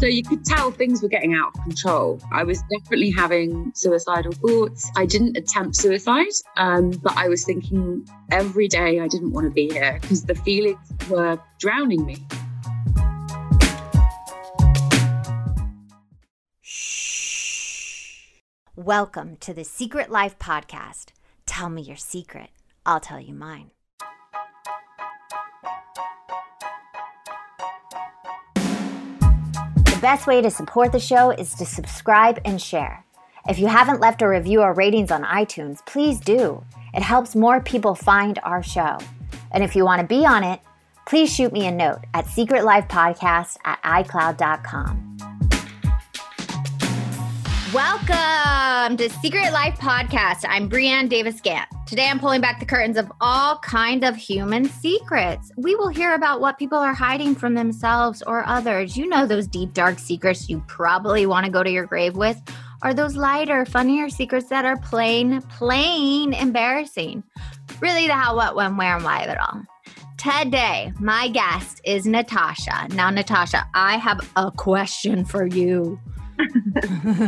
So you could tell things were getting out of control. I was definitely having suicidal thoughts. I didn't attempt suicide, um, but I was thinking every day I didn't want to be here because the feelings were drowning me. Welcome to the Secret Life Podcast. Tell me your secret, I'll tell you mine. Best way to support the show is to subscribe and share. If you haven't left a review or ratings on iTunes, please do. It helps more people find our show. And if you want to be on it, please shoot me a note at secretlifepodcast at icloud.com. Welcome to Secret Life Podcast. I'm Brianne Davis Gant. Today I'm pulling back the curtains of all kind of human secrets. We will hear about what people are hiding from themselves or others. You know those deep dark secrets you probably want to go to your grave with, or those lighter, funnier secrets that are plain, plain embarrassing. Really the how, what, when, where, and why of it all. Today, my guest is Natasha. Now, Natasha, I have a question for you.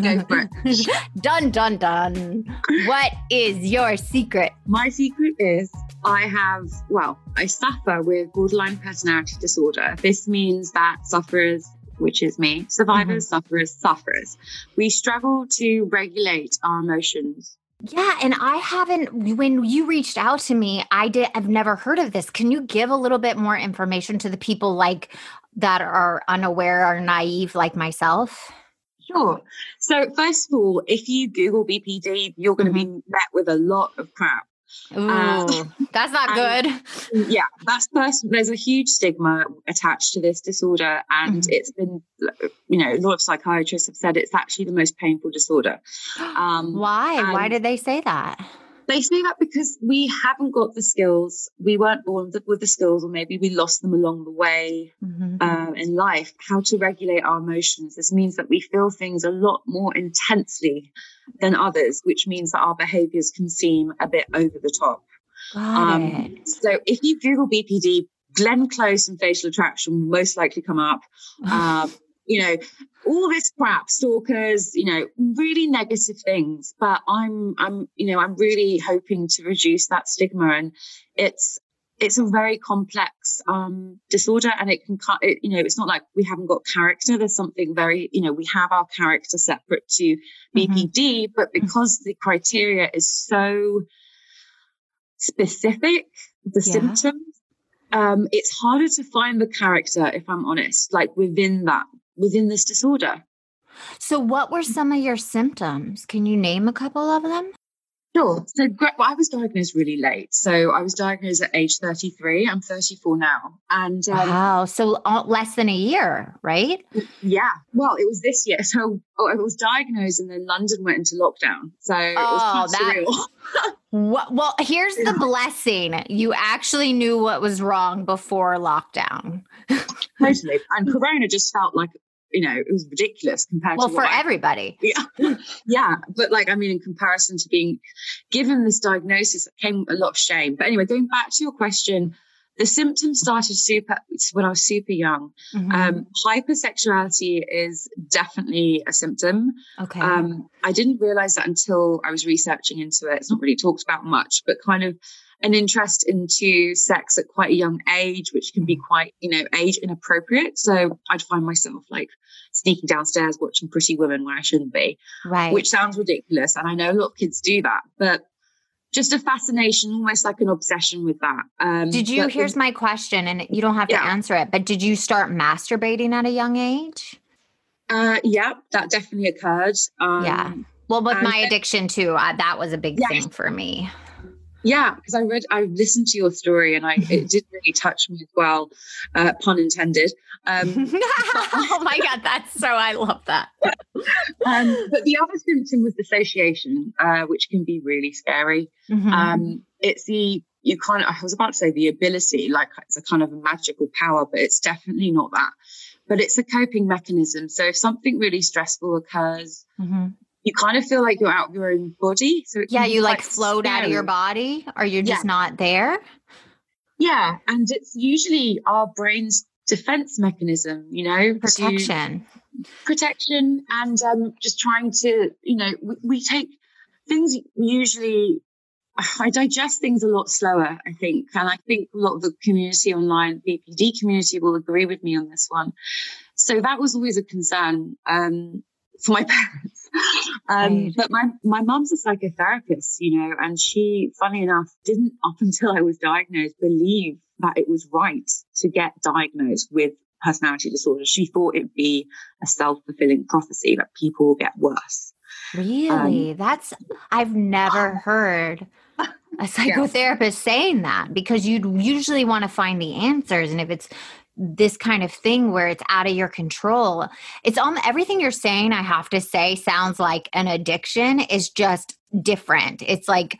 Go for it. dun dun dun. What is your secret? My secret is I have, well, I suffer with borderline personality disorder. This means that sufferers, which is me, survivors, mm-hmm. sufferers, sufferers, we struggle to regulate our emotions. Yeah, and I haven't when you reached out to me, I did I've never heard of this. Can you give a little bit more information to the people like that are unaware or naive like myself? Sure. So, first of all, if you Google BPD, you're going to be met with a lot of crap. Ooh, Uh, that's not and- good. Yeah, that's first. There's a huge stigma attached to this disorder, and Mhm. it's been, you know, a lot of psychiatrists have said it's actually the most painful disorder. Um, Why? Why did they say that? They say that because we haven't got the skills. We weren't born with- the skills, or maybe we lost them along the way Mhm. um, in life. How to regulate our emotions. This means that we feel things a lot more intensely than others, which means that our behaviors can seem a bit over the top. Um, so if you Google BPD, Glenn Close and Fatal Attraction will most likely come up. Um, you know, all this crap, stalkers, you know, really negative things. But I'm, I'm, you know, I'm really hoping to reduce that stigma, and it's, it's a very complex um, disorder, and it can, cut- it, you know, it's not like we haven't got character. There's something very, you know, we have our character separate to BPD, but because the criteria is so specific, the Yeah. symptoms, um, it's harder to find the character, if I'm honest, like within that, within this disorder. So, what were some of your symptoms? Can you name a couple of them? Sure. So well, I was diagnosed really late. So I was diagnosed at age 33. I'm 34 now. And um, wow. So, uh, less than a year, right? yeah, well, it was this year. So oh, I was diagnosed and then London went into lockdown. So it Oh, was that-. Well, here's the blessing. You actually knew what was wrong before lockdown. totally. And Corona just felt like, you know, it was ridiculous compared Well, to Well, for I- everybody. Yeah. yeah. But like, I mean, in comparison to being given this diagnosis, it came a lot of shame. But anyway, going back to your question, the symptoms started super when I was super young. Mhm. Um, hypersexuality is definitely a symptom. okay. Um, I didn't realize that until I was researching into it. It's not really talked about much, but kind of an interest into sex at quite a young age, which can be quite, you know, age inappropriate. So I'd find myself like sneaking downstairs watching Pretty Woman where I shouldn't be, right. which sounds ridiculous. And I know a lot of kids do that, but just a fascination, almost like an obsession with that. Um, did you, here's my question, and you don't have to answer it, but did you start masturbating at a young age? Uh, yeah, that definitely occurred. Um, Yeah. Well, with my addiction too, uh, that was a big thing for me. Yeah, because I read, I listened to your story, and I it did really touch me as well, uh, pun intended. Um, oh my God, that's so, I love that. um, but the other symptom was dissociation, uh, which can be really scary. Mhm. Um, it's the you kind of, I was about to say the ability, like it's a kind of a magical power, but it's definitely not that. But it's a coping mechanism. So if something really stressful occurs, Mhm. You kind of feel like you're out of your own body. So Yeah, you like float out of your body or you're just Yeah. not there. Yeah, and it's usually our brain's defense mechanism, you know, Protection. protection and um, just trying to, you know, we, we take things usually I digest things a lot slower, I think. And I think a lot of the community online, BPD community will agree with me on this one. So that was always a concern um, for my parents. Um, right. But my, my mom's a psychotherapist, you know, and she, funny enough, didn't up until I was diagnosed believe that it was right to get diagnosed with personality disorder. She thought it'd be a self fulfilling prophecy that people will get worse. Really? Um, That's, I've never heard a psychotherapist yeah. saying that because you'd usually want to find the answers. And if it's this kind of thing where it's out of your control, it's on everything you're saying, I have to say, sounds like an addiction is just different. It's like,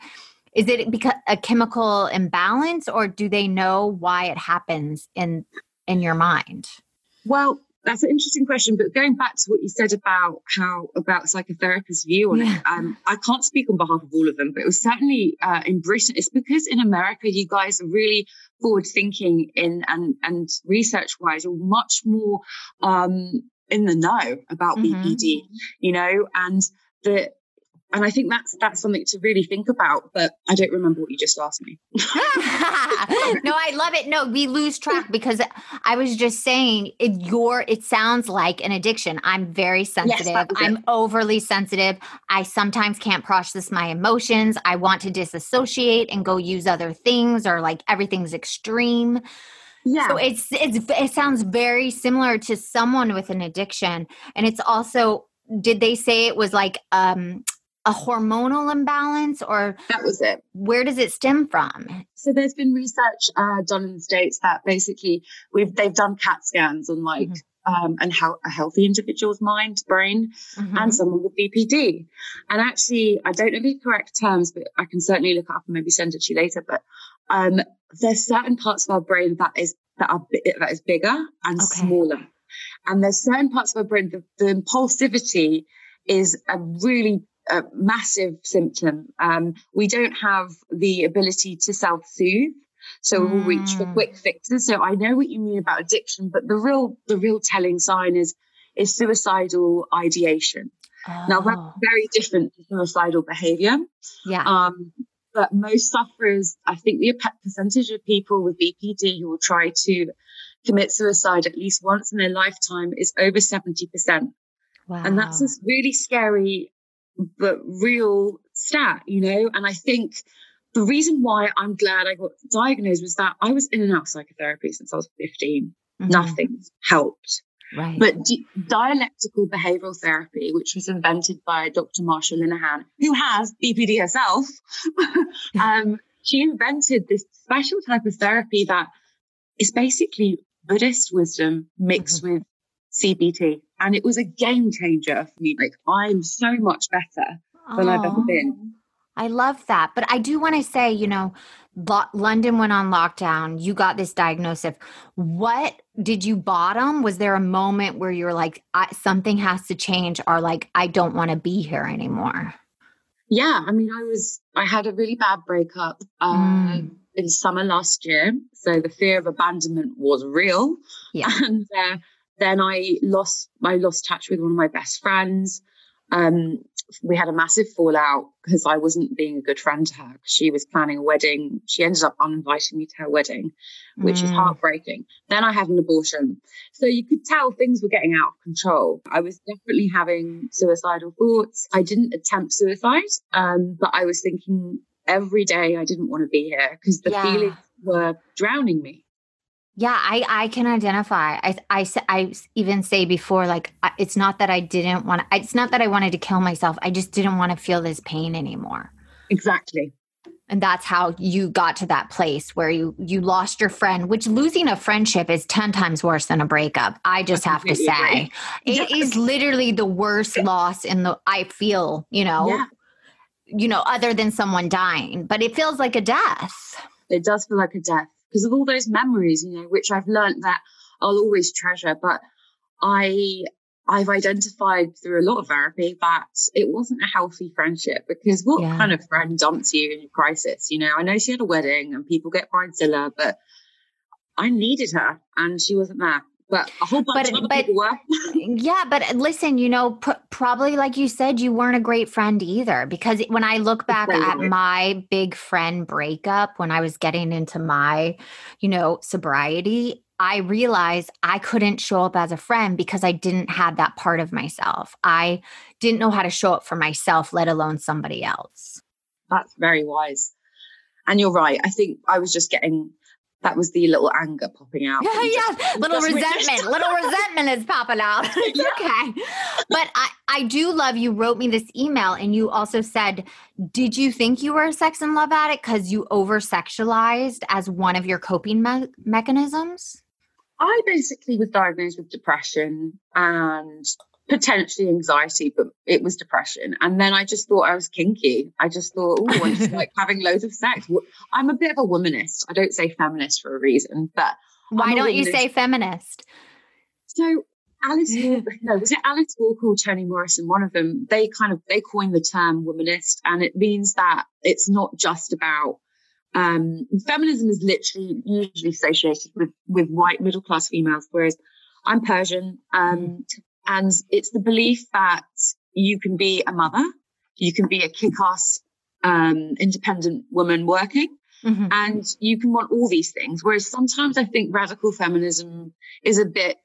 is it because a chemical imbalance or do they know why it happens in in your mind? Well, that's an interesting question. But going back to what you said about how about psychotherapists' view on yeah. it, um, I can't speak on behalf of all of them, but it was certainly uh, in Britain. It's because in America, you guys are really forward thinking in and and research wise, you're much more um, in the know about mm-hmm. BPD, you know, and the and I think that's that's something to really think about. But I don't remember what you just asked me. no, I love it. No, we lose track because I was just saying it. Your it sounds like an addiction. I'm very sensitive. Yes, I'm overly sensitive. I sometimes can't process my emotions. I want to disassociate and go use other things, or like everything's extreme. Yeah. So it's it's it sounds very similar to someone with an addiction, and it's also did they say it was like um a hormonal imbalance or that was it where does it stem from so there's been research uh, done in the states that basically we've they've done cat scans on like mm-hmm. um, and how a healthy individual's mind brain mm-hmm. and someone with bpd and actually i don't know the correct terms but i can certainly look up and maybe send it to you later but um, there's certain parts of our brain that is that are that is bigger and okay. smaller and there's certain parts of our brain the, the impulsivity is a really a massive symptom. Um, we don't have the ability to self soothe. So mm. we'll reach for quick fixes. So I know what you mean about addiction, but the real, the real telling sign is, is suicidal ideation. Oh. Now that's oh. very different to suicidal behavior. Yeah. Um, but most sufferers, I think the percentage of people with BPD who will try to commit suicide at least once in their lifetime is over 70%. Wow. And that's a really scary but real stat, you know? And I think the reason why I'm glad I got diagnosed was that I was in and out psychotherapy since I was 15. Mm-hmm. Nothing helped. Right. But di- dialectical behavioral therapy, which was invented by Dr. Marsha Linehan, who has BPD herself, um, she invented this special type of therapy that is basically Buddhist wisdom mixed mm-hmm. with CBT. And it was a game changer for me. Like, I'm so much better than I've ever been. I love that. But I do want to say, you know, London went on lockdown. You got this diagnosis. What did you bottom? Was there a moment where you're like, something has to change, or like, I don't want to be here anymore? Yeah. I mean, I was, I had a really bad breakup um, mm. in summer last year. So the fear of abandonment was real. Yeah. And uh, then I lost I lost touch with one of my best friends. Um, we had a massive fallout because I wasn't being a good friend to her. She was planning a wedding. She ended up uninviting me to her wedding, which mm. is heartbreaking. Then I had an abortion. So you could tell things were getting out of control. I was definitely having suicidal thoughts. I didn't attempt suicide, um, but I was thinking every day I didn't want to be here because the yeah. feelings were drowning me. Yeah, I I can identify. I I I even say before like it's not that I didn't want to, it's not that I wanted to kill myself. I just didn't want to feel this pain anymore. Exactly. And that's how you got to that place where you you lost your friend, which losing a friendship is 10 times worse than a breakup. I just have to say. It is literally the worst loss in the I feel, you know. Yeah. You know, other than someone dying, but it feels like a death. It does feel like a death because of all those memories, you know, which I've learned that I'll always treasure. But I, I've identified through a lot of therapy that it wasn't a healthy friendship because what yeah. kind of friend dumps you in a crisis? You know, I know she had a wedding and people get bridezilla, but I needed her and she wasn't there. But a whole bunch but, of but, people were. yeah, but listen, you know, pr- probably like you said, you weren't a great friend either. Because when I look back at my big friend breakup, when I was getting into my, you know, sobriety, I realized I couldn't show up as a friend because I didn't have that part of myself. I didn't know how to show up for myself, let alone somebody else. That's very wise. And you're right. I think I was just getting that was the little anger popping out. Yeah, yeah. little resentment. little resentment is popping out. It's yeah. okay. But I, I do love you wrote me this email and you also said, Did you think you were a sex and love addict because you over sexualized as one of your coping me- mechanisms? I basically was diagnosed with depression and potentially anxiety, but it was depression. And then I just thought I was kinky. I just thought, oh, I just like having loads of sex. I'm a bit of a womanist. I don't say feminist for a reason, but why don't you say feminist? So Alice, Walker, no, was it Alice Walker or Toni Morrison? One of them. They kind of they coined the term womanist, and it means that it's not just about um, feminism is literally usually associated with with white middle class females, whereas I'm Persian. Um, mm. And it's the belief that you can be a mother, you can be a kick ass, um, independent woman working, mm-hmm. and you can want all these things. Whereas sometimes I think radical feminism is a bit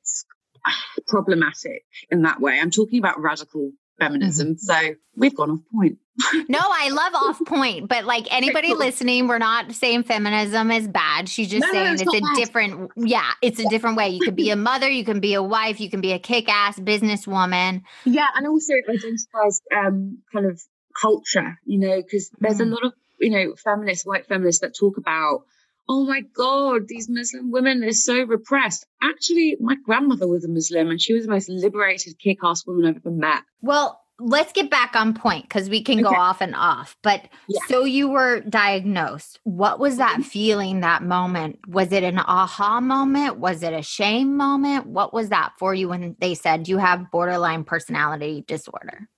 problematic in that way. I'm talking about radical feminism. Mm-hmm. So we've gone off point. No, I love off point, but like anybody listening, we're not saying feminism is bad. She's just no, saying no, it's, it's a bad. different, yeah, it's a different way. You can be a mother, you can be a wife, you can be a kick ass businesswoman. Yeah. And also it identifies um, kind of culture, you know, because there's mm. a lot of, you know, feminists, white feminists that talk about, oh my God, these Muslim women, they're so repressed. Actually, my grandmother was a Muslim and she was the most liberated kick ass woman I've ever met. Well, let's get back on point because we can okay. go off and off. But yeah. so you were diagnosed. What was that mm-hmm. feeling, that moment? Was it an aha moment? Was it a shame moment? What was that for you when they said you have borderline personality disorder?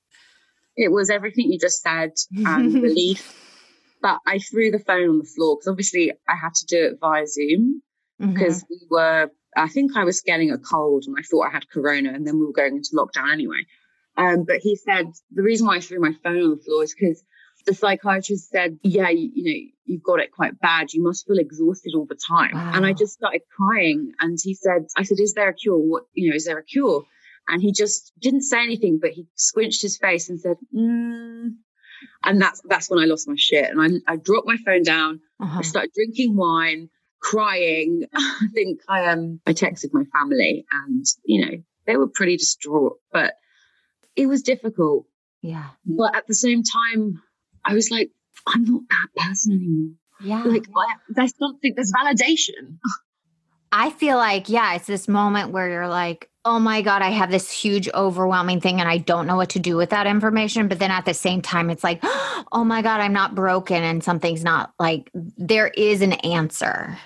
It was everything you just said and relief. But I threw the phone on the floor because obviously I had to do it via Zoom because mm-hmm. we were, I think I was getting a cold and I thought I had corona and then we were going into lockdown anyway. Um, but he said the reason why I threw my phone on the floor is because the psychiatrist said, "Yeah, you, you, know, you've got it quite bad. You must feel exhausted all the time." Wow. And I just started crying. And he said, "I said, is there a cure? What you know, is there a cure?" And he just didn't say anything, but he squinched his face and said, mm. "And that's that's when I lost my shit. And I I dropped my phone down. Uh-huh. I started drinking wine, crying. I think I um I texted my family, and you know they were pretty distraught, but it was difficult. Yeah. But at the same time, I was like, I'm not that person anymore. Yeah. Like, I, there's something, there's validation. I feel like, yeah, it's this moment where you're like, oh my God, I have this huge, overwhelming thing and I don't know what to do with that information. But then at the same time, it's like, oh my God, I'm not broken and something's not like, there is an answer.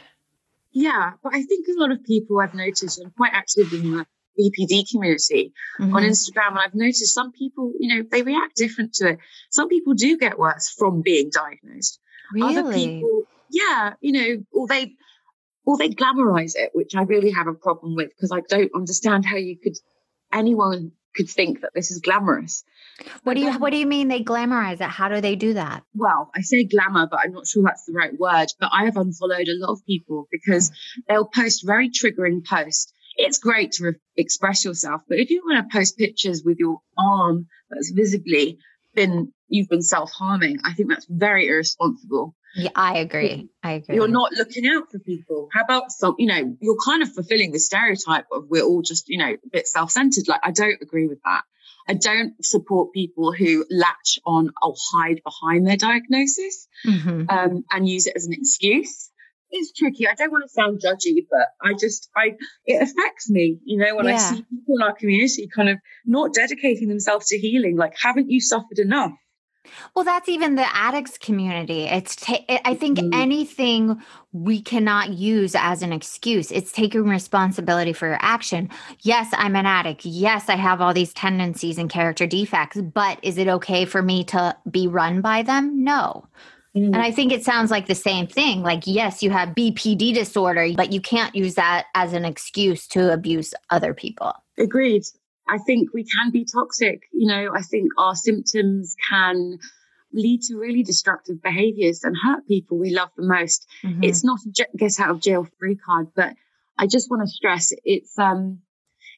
Yeah. But I think a lot of people I've noticed, and quite active in the BPD community mm-hmm. on Instagram. And I've noticed some people, you know, they react different to it. Some people do get worse from being diagnosed. Really? Other people, yeah, you know, or they, or they glamorize it, which I really have a problem with because I don't understand how you could, anyone could think that this is glamorous. What do you What do you mean they glamorize it? How do they do that? Well, I say glamour, but I'm not sure that's the right word. But I have unfollowed a lot of people because they'll post very triggering posts it's great to re- express yourself, but if you want to post pictures with your arm that's visibly been you've been self-harming, I think that's very irresponsible. Yeah, I agree. I agree. You're not looking out for people. How about some, you know, you're kind of fulfilling the stereotype of we're all just, you know, a bit self-centered. Like I don't agree with that. I don't support people who latch on or hide behind their diagnosis mm-hmm. um, and use it as an excuse it's tricky. I don't want to sound judgy, but I just, I, it affects me, you know, when yeah. I see people in our community kind of not dedicating themselves to healing. Like, haven't you suffered enough? Well, that's even the addicts community. It's, ta- I think mm-hmm. anything we cannot use as an excuse. It's taking responsibility for your action. Yes, I'm an addict. Yes, I have all these tendencies and character defects, but is it okay for me to be run by them? No. Mm. And I think it sounds like the same thing. Like, yes, you have BPD disorder, but you can't use that as an excuse to abuse other people. Agreed. I think we can be toxic. You know, I think our symptoms can lead to really destructive behaviors and hurt people we love the most. Mm-hmm. It's not a get out of jail free card, but I just want to stress it's, um,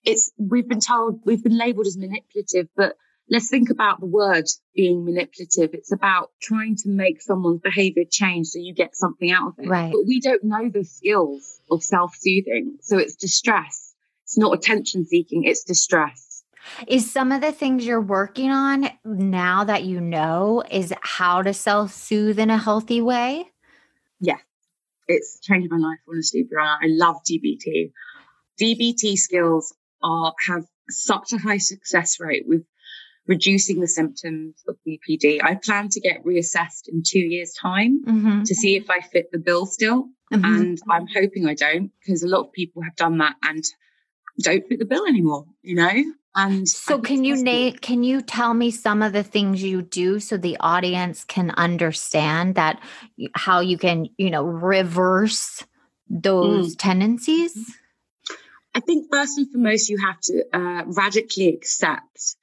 it's, we've been told, we've been labeled as manipulative, but let's think about the word being manipulative. It's about trying to make someone's behavior change so you get something out of it. Right. But we don't know the skills of self soothing. So it's distress. It's not attention seeking, it's distress. Is some of the things you're working on now that you know is how to self soothe in a healthy way? Yeah. It's changed my life, honestly, Brianna. I love DBT. DBT skills are have such a high success rate with reducing the symptoms of BPD. I plan to get reassessed in two years' time mm-hmm. to see if I fit the bill still. Mm-hmm. And I'm hoping I don't because a lot of people have done that and don't fit the bill anymore, you know? And so can you name can you tell me some of the things you do so the audience can understand that how you can, you know, reverse those mm. tendencies? I think first and foremost you have to uh, radically accept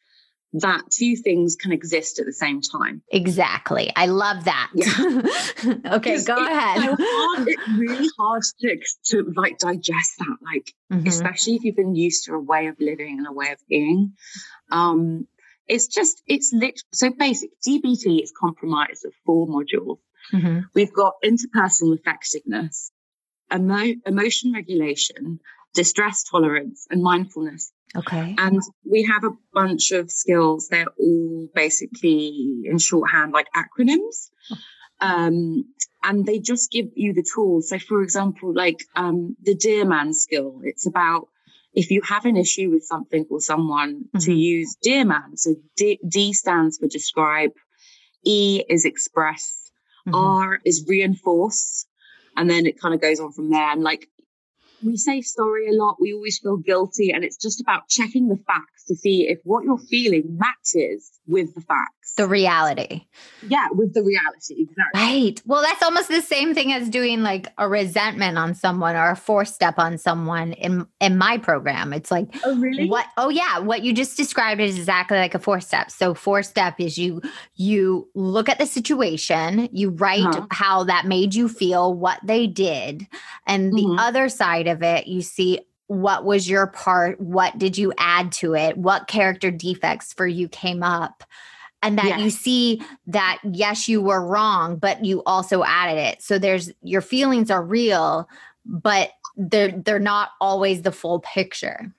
that two things can exist at the same time. Exactly. I love that. Yeah. okay, go ahead. So hard, it's really hard to, to like digest that, like, mm-hmm. especially if you've been used to a way of living and a way of being. Um, it's just, it's lit. So basic DBT is comprised of four modules. Mm-hmm. We've got interpersonal effectiveness, emo- emotion regulation, distress tolerance, and mindfulness. Okay. And we have a bunch of skills. They're all basically in shorthand, like acronyms. Um, and they just give you the tools. So, for example, like um, the Dear Man skill, it's about if you have an issue with something or someone mm-hmm. to use Dear Man. So D, D, stands for describe, E is express, mm-hmm. R is reinforce, and then it kind of goes on from there. And like we say sorry a lot. We always feel guilty. And it's just about checking the facts to see if what you're feeling matches with the facts. The reality. Yeah, with the reality. Exactly. Right. Well, that's almost the same thing as doing like a resentment on someone or a four step on someone in in my program. It's like Oh really? What oh yeah, what you just described is exactly like a four step. So four step is you you look at the situation, you write uh-huh. how that made you feel, what they did, and mm-hmm. the other side of it, you see what was your part? What did you add to it? What character defects for you came up? And that yes. you see that yes you were wrong but you also added it. So there's your feelings are real but they're they're not always the full picture.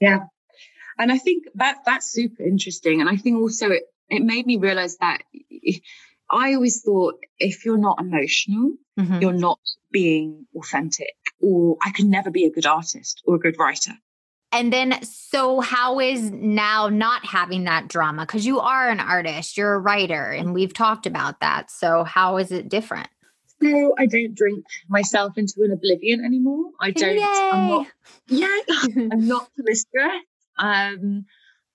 Yeah. And i think that that's super interesting. And i think also it it made me realize that i always thought if you're not emotional mm-hmm. you're not being authentic or I could never be a good artist or a good writer. And then, so how is now not having that drama? Because you are an artist, you're a writer, and we've talked about that. So, how is it different? So, I don't drink myself into an oblivion anymore. I don't, Yay. I'm not, yeah, I'm not promiscuous. Um,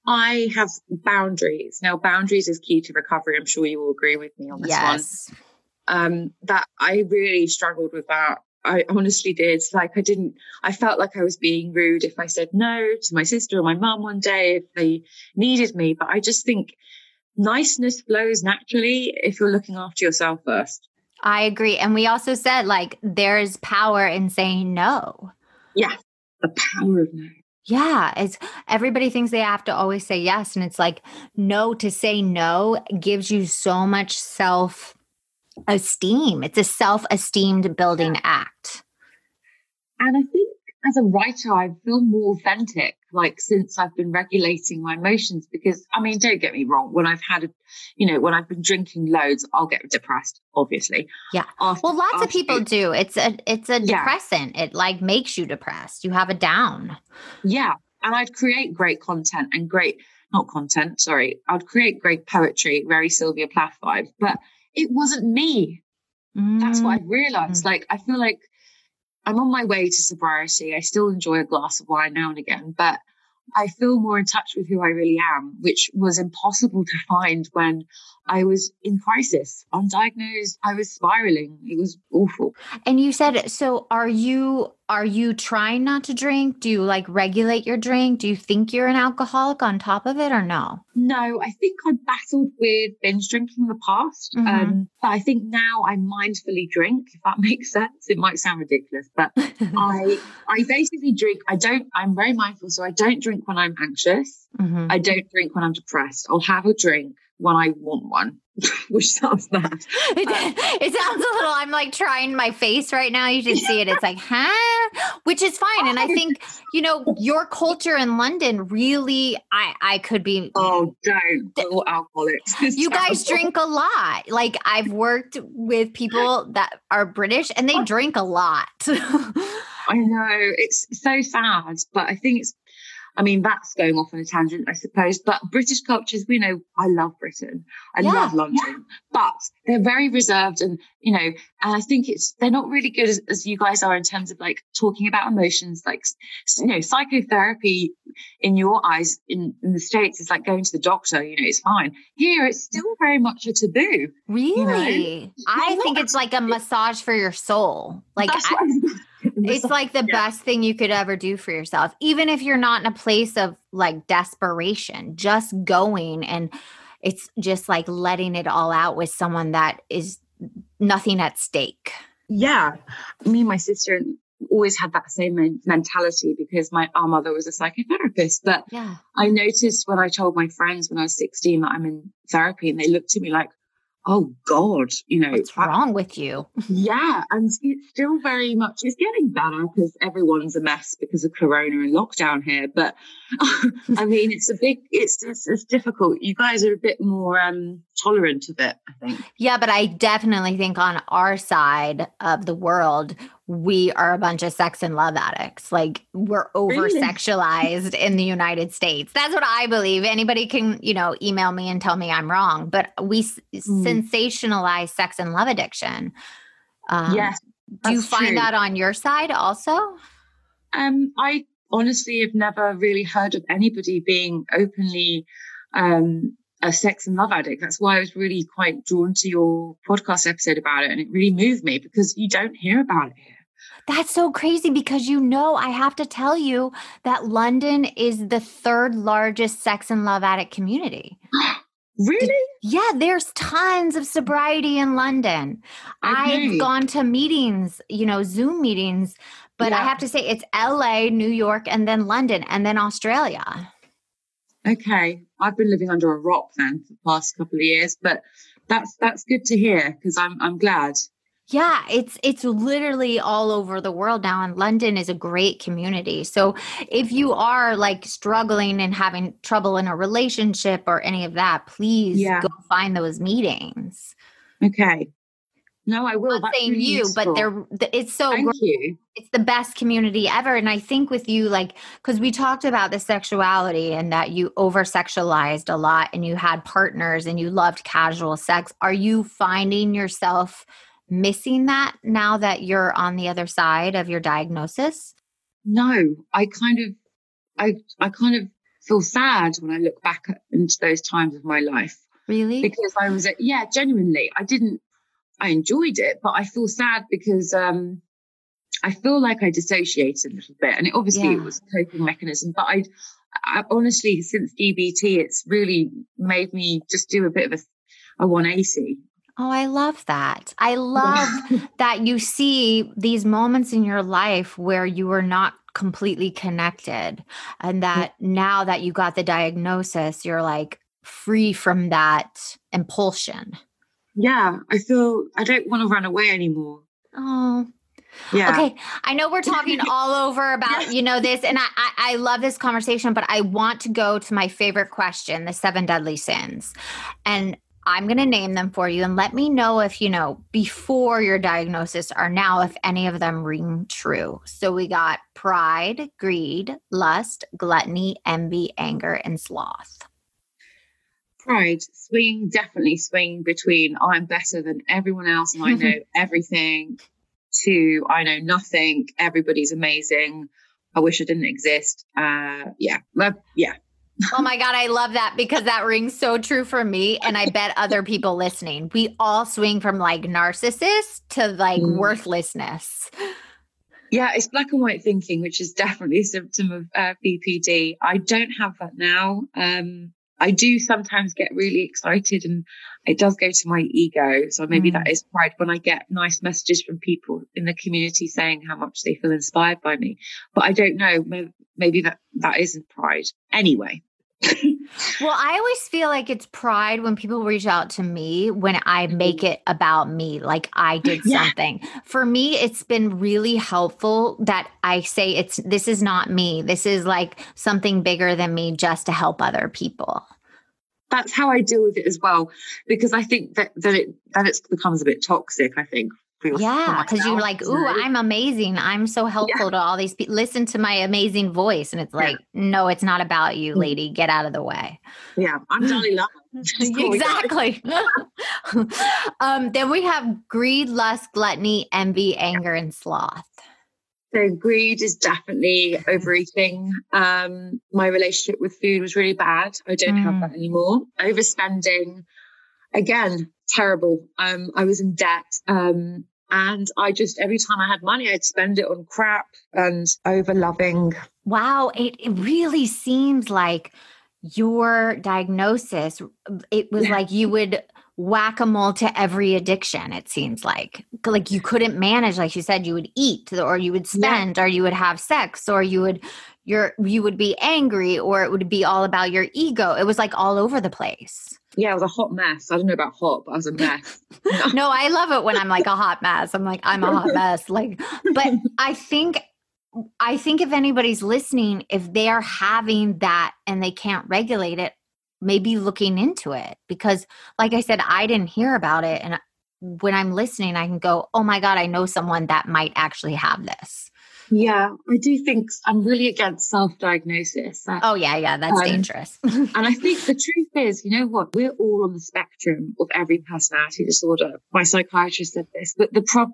I have boundaries. Now, boundaries is key to recovery. I'm sure you will agree with me on this yes. one. Um, that I really struggled with that I honestly did. Like I didn't, I felt like I was being rude if I said no to my sister or my mum one day if they needed me. But I just think niceness flows naturally if you're looking after yourself first. I agree. And we also said like there's power in saying no. Yeah. The power of no. Yeah, it's everybody thinks they have to always say yes and it's like no to say no gives you so much self esteem. It's a self esteemed building act. And I think as a writer, I feel more authentic, like since I've been regulating my emotions. Because I mean, don't get me wrong, when I've had, a, you know, when I've been drinking loads, I'll get depressed, obviously. Yeah. After, well, lots of people do. It's a, it's a depressant. Yeah. It like makes you depressed. You have a down. Yeah. And I'd create great content and great, not content, sorry. I'd create great poetry, very Sylvia Plath vibes, but it wasn't me. Mm. That's what I realized. Mm. Like, I feel like I'm on my way to sobriety. I still enjoy a glass of wine now and again, but I feel more in touch with who I really am, which was impossible to find when I was in crisis, undiagnosed. I was spiraling. It was awful. And you said, so are you are you trying not to drink? Do you like regulate your drink? Do you think you're an alcoholic on top of it or no? No, I think I battled with binge drinking in the past. Mm-hmm. Um, but I think now I mindfully drink, if that makes sense. It might sound ridiculous, but I I basically drink. I don't, I'm very mindful. So I don't drink when I'm anxious. Mm-hmm. I don't drink when I'm depressed. I'll have a drink when I want one, which sounds bad. It, uh, it, sounds a little, I'm like trying my face right now. You should see it. It's like, huh? Which is fine. And I think, you know, your culture in London really, I, I could be. Oh, don't. All alcoholics. you guys drink a lot. Like I've worked with people that are British and they drink a lot. I know. It's so sad, but I think it's I mean, that's going off on a tangent, I suppose. But British cultures, we know I love Britain. I yeah, love London, yeah. but they're very reserved and, you know, and I think it's, they're not really good as, as, you guys are in terms of like talking about emotions, like, you know, psychotherapy in your eyes in, in the States is like going to the doctor, you know, it's fine. Here, it's still very much a taboo. Really? You know? I think it's like a massage for your soul. Like, it's like the yeah. best thing you could ever do for yourself even if you're not in a place of like desperation just going and it's just like letting it all out with someone that is nothing at stake yeah me and my sister always had that same mentality because my our mother was a psychotherapist but yeah. i noticed when i told my friends when i was 16 that i'm in therapy and they looked at me like oh God, you know, what's wrong with you? Yeah. And it's still very much, it's getting better because everyone's a mess because of Corona and lockdown here. But I mean, it's a big, it's, it's, it's, difficult. You guys are a bit more um, tolerant of it, I think. Yeah. But I definitely think on our side of the world, we are a bunch of sex and love addicts. Like we're over sexualized in the United States. That's what I believe. Anybody can, you know, email me and tell me I'm wrong, but we mm. sensationalize sex and love addiction. Um, yes. Do you find true. that on your side also? Um, I honestly have never really heard of anybody being openly um, a sex and love addict. That's why I was really quite drawn to your podcast episode about it. And it really moved me because you don't hear about it here. That's so crazy because you know, I have to tell you that London is the third largest sex and love addict community. really? Yeah, there's tons of sobriety in London. Okay. I've gone to meetings, you know, Zoom meetings, but yeah. I have to say it's LA, New York, and then London, and then Australia. Okay, I've been living under a rock then for the past couple of years, but that's that's good to hear because I'm I'm glad. Yeah, it's it's literally all over the world now and London is a great community. So if you are like struggling and having trouble in a relationship or any of that, please yeah. go find those meetings. Okay. No, I will. Not saying really you, useful. but they're it's so Thank great. you. It's the best community ever. And I think with you, like, because we talked about the sexuality and that you over sexualized a lot and you had partners and you loved casual sex. Are you finding yourself missing that now that you're on the other side of your diagnosis? No, I kind of I I kind of feel sad when I look back into those times of my life. Really? Because I was, yeah, genuinely, I didn't I enjoyed it, but I feel sad because um, I feel like I dissociated a little bit, and it, obviously yeah. it was a coping mechanism. But I, I, honestly, since DBT, it's really made me just do a bit of a, a 180. Oh, I love that. I love that you see these moments in your life where you were not completely connected, and that now that you got the diagnosis, you're like free from that impulsion yeah, I feel I don't want to run away anymore. Oh. Yeah. Okay. I know we're talking all over about, you know, this, and I, I, I love this conversation, but I want to go to my favorite question, the seven deadly sins. And I'm going to name them for you and let me know if, you know, before your diagnosis or now, if any of them ring true. So we got pride, greed, lust, gluttony, envy, anger, and sloth pride swing definitely swing between i'm better than everyone else and i know everything to i know nothing everybody's amazing I wish I didn't exist. Uh, yeah, yeah. oh my God, I love that because that rings so true for me. And I bet other people listening, we all swing from like narcissist to like mm. worthlessness. Yeah, it's black and white thinking, which is definitely a symptom of uh, BPD. I don't have that now. Um, I do sometimes get really excited and it does go to my ego. So maybe mm. that is pride when I get nice messages from people in the community saying how much they feel inspired by me. But I don't know, maybe that, that isn't pride. Anyway. Well, I always feel like it's pride when people reach out to me when I mm-hmm. make it about me, like I did yeah. something. For me, it's been really helpful that I say it's this is not me. This is like something bigger than me just to help other people that's how I deal with it as well, because I think that that it that it becomes a bit toxic. I think. Yeah, because you're like, ooh, I'm amazing. I'm so helpful yeah. to all these people. Listen to my amazing voice, and it's like, yeah. no, it's not about you, mm. lady. Get out of the way. Yeah, I'm Dalai Lama. exactly. um, then we have greed, lust, gluttony, envy, anger, and sloth. So greed is definitely overeating. Um, my relationship with food was really bad. I don't mm. have that anymore. Overspending, again, terrible. Um, I was in debt. Um, and I just every time I had money, I'd spend it on crap and over loving. Wow, it, it really seems like your diagnosis. It was like you would whack-a-mole to every addiction it seems like like you couldn't manage like you said you would eat or you would spend yeah. or you would have sex or you would you're you would be angry or it would be all about your ego it was like all over the place yeah it was a hot mess. I don't know about hot but i was a mess. No i love it when i'm like a hot mess. I'm like i'm a hot mess like but i think I think if anybody's listening, if they're having that and they can't regulate it, maybe looking into it. Because like i said i didn't hear about it and when i'm listening i can go oh my god i know someone that might actually have this yeah i do think i'm really against self-diagnosis oh yeah yeah that's um, dangerous and i think the truth is you know what we're all on the spectrum of every personality disorder my psychiatrist said this but the problem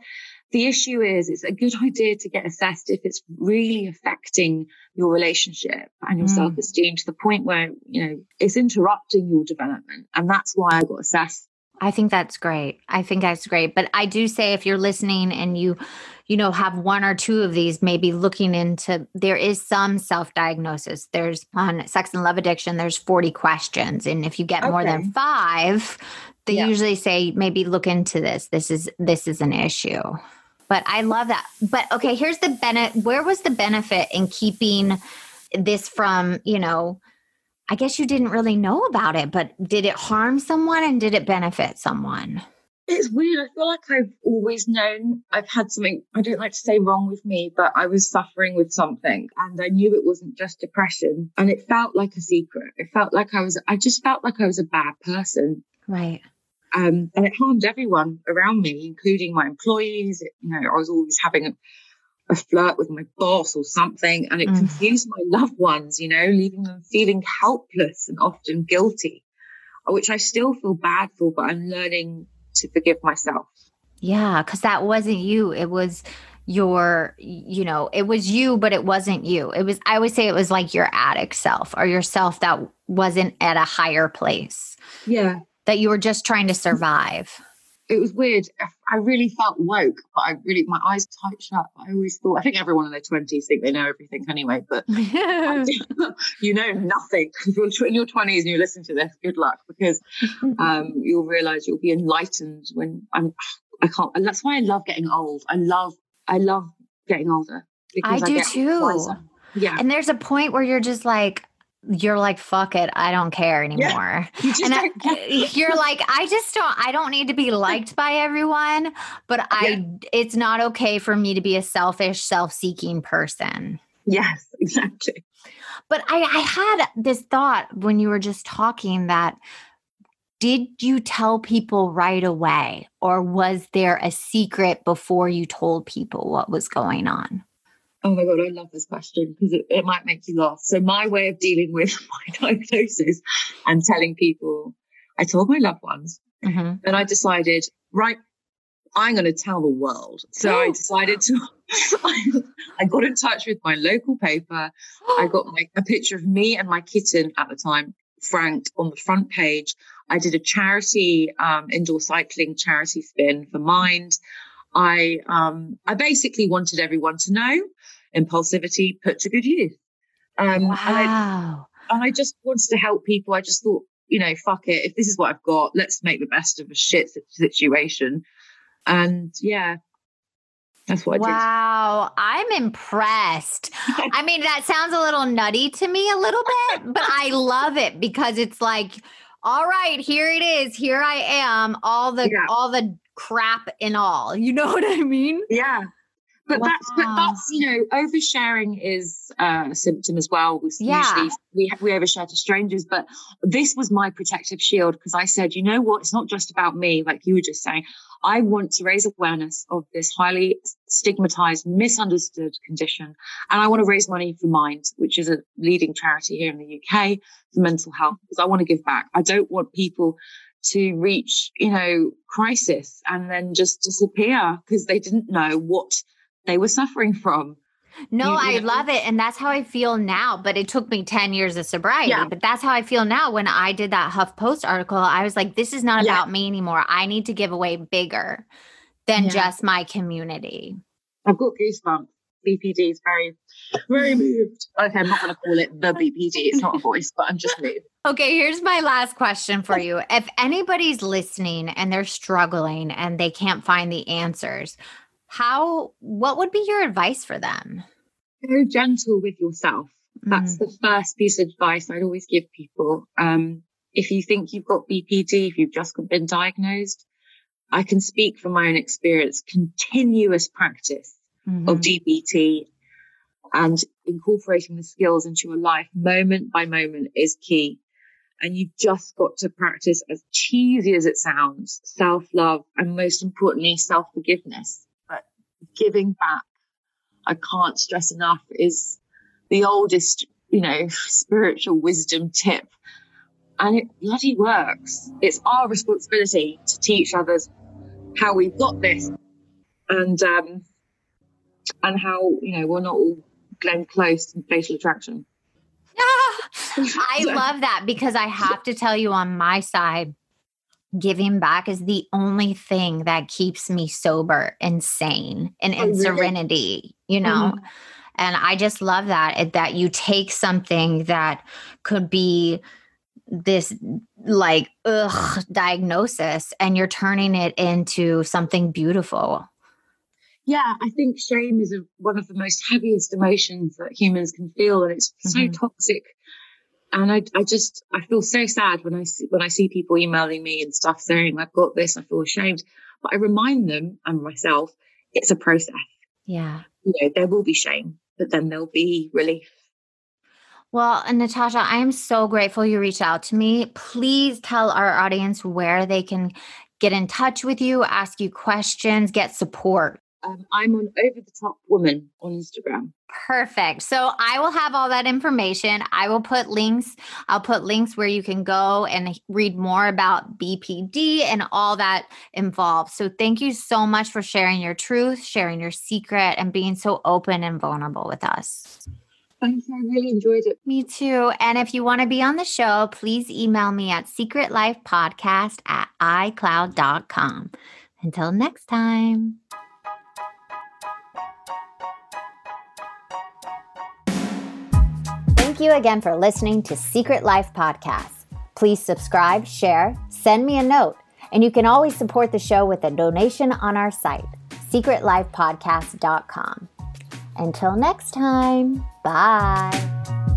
the issue is it's a good idea to get assessed if it's really affecting your relationship and your mm. self-esteem to the point where, you know, it's interrupting your development. And that's why I got assessed. I think that's great. I think that's great. But I do say if you're listening and you, you know, have one or two of these, maybe looking into there is some self-diagnosis. There's on sex and love addiction, there's 40 questions. And if you get okay. more than five, they yeah. usually say maybe look into this. This is this is an issue. But I love that. But okay, here's the benefit. Where was the benefit in keeping this from, you know, I guess you didn't really know about it, but did it harm someone and did it benefit someone? It's weird. I feel like I've always known I've had something, I don't like to say wrong with me, but I was suffering with something and I knew it wasn't just depression. And it felt like a secret. It felt like I was, I just felt like I was a bad person. Right. Um, and it harmed everyone around me, including my employees. It, you know, I was always having a, flirt with my boss or something, and it mm. confused my loved ones, you know, leaving them feeling helpless and often guilty, which I still feel bad for, but I'm learning to forgive myself. Yeah, because that wasn't you. It was your you know it was you but it wasn't you it was i always say it was like your addict self or yourself that wasn't at a higher place yeah that you were just trying to survive? It was weird. I really felt woke, but I really, my eyes tight shut. I always thought, I think everyone in their 20s think they know everything anyway, but you know nothing. If you're in your 20s and you listen to this, good luck because um, you'll realize you'll be enlightened when I'm, I can't, and that's why I love getting old. I love, I love getting older. I do I too. Wiser. Yeah. And there's a point where you're just like, you're like fuck it i don't care anymore. Yeah, you and I, you're like i just don't i don't need to be liked by everyone but i yeah. it's not okay for me to be a selfish self-seeking person. Yes exactly. But i i had this thought when you were just talking that did you tell people right away or was there a secret before you told people what was going on Oh my God, I love this question because it, it, might make you laugh. So, my way of dealing with my diagnosis and telling people, I told my loved ones, mm-hmm. and I decided, right, I'm going to tell the world. So I decided to, I got in touch with my local paper. I got my, a picture of me and my kitten at the time, Frank, on the front page. I did a charity um, indoor cycling charity spin for Mind. I um, I basically wanted everyone to know impulsivity put to good use. Um, wow. And I, and I just wanted to help people. I just thought, you know, fuck it. If this is what I've got, let's make the best of a shit situation. And yeah, that's what I did. wow, I'm impressed. I mean, that sounds a little nutty to me a little bit, but I love it because it's like, all right, here it is. Here I am. All the yeah. all the crap and all. You know what I mean? Yeah. But wow. that's but that's you know oversharing is uh, a symptom as well. Yeah. Usually we we overshare to strangers, but this was my protective shield because I said, you know what, it's not just about me, like you were just saying. I want to raise awareness of this highly stigmatized, misunderstood condition, and I want to raise money for Mind, which is a leading charity here in the UK for mental health, because I want to give back. I don't want people to reach, you know, crisis and then just disappear because they didn't know what they were suffering from. No, you, you I know? love it. And that's how I feel now. But it took me 10 years of sobriety. Yeah. But that's how I feel now. When I did that Huff Post article, I was like, this is not yeah. about me anymore. I need to give away bigger than yeah. just my community. I've got goosebumps. BPD is very, very moved. Okay, I'm not going to call it the BPD. It's not a voice, but I'm just moved. Okay, here's my last question for you. If anybody's listening and they're struggling and they can't find the answers, how what would be your advice for them? Go gentle with yourself. That's mm. the first piece of advice i'd always give people. Um, if you think you've got bpd if you've just been diagnosed i can speak from my own experience continuous practice mm-hmm. of dbt and incorporating the skills into your life moment by moment is key. And you've just got to practice as cheesy as it sounds self-love and most importantly self-forgiveness giving back, I can't stress enough, is the oldest, you know, spiritual wisdom tip. And it bloody works. It's our responsibility to teach others how we've got this and, um, and how, you know, we're not all Glenn Close and Fatal Attraction. I love that because I have to tell you on my side, giving back is the only thing that keeps me sober and sane and in oh, really? serenity, you know? Mm-hmm. And I just love that that you take something that could be this like ugh diagnosis and you're turning it into something beautiful. Yeah, I think shame is a, one of the most heaviest emotions that humans can feel, and it's mm-hmm. so toxic and I, I just, I feel so sad when I see, when I see people emailing me and stuff saying, I've got this, I feel ashamed. But I remind them and myself, it's a process. Yeah. You know, there will be shame, but then there'll be relief. Well, and Natasha, I am so grateful you reached out to me. Please tell our audience where they can get in touch with you, ask you questions, get support. Um, I'm on Over the Top Woman on Instagram. Perfect. So I will have all that information. I will put links. I'll put links where you can go and read more about BPD and all that involved. So thank you so much for sharing your truth, sharing your secret, and being so open and vulnerable with us. Thanks. I really enjoyed it. Me too. And if you want to be on the show, please email me at secretlifepodcast at icloud.com. Until next time. You again for listening to Secret Life Podcast. Please subscribe, share, send me a note, and you can always support the show with a donation on our site, secretlifepodcast.com. Until next time, bye.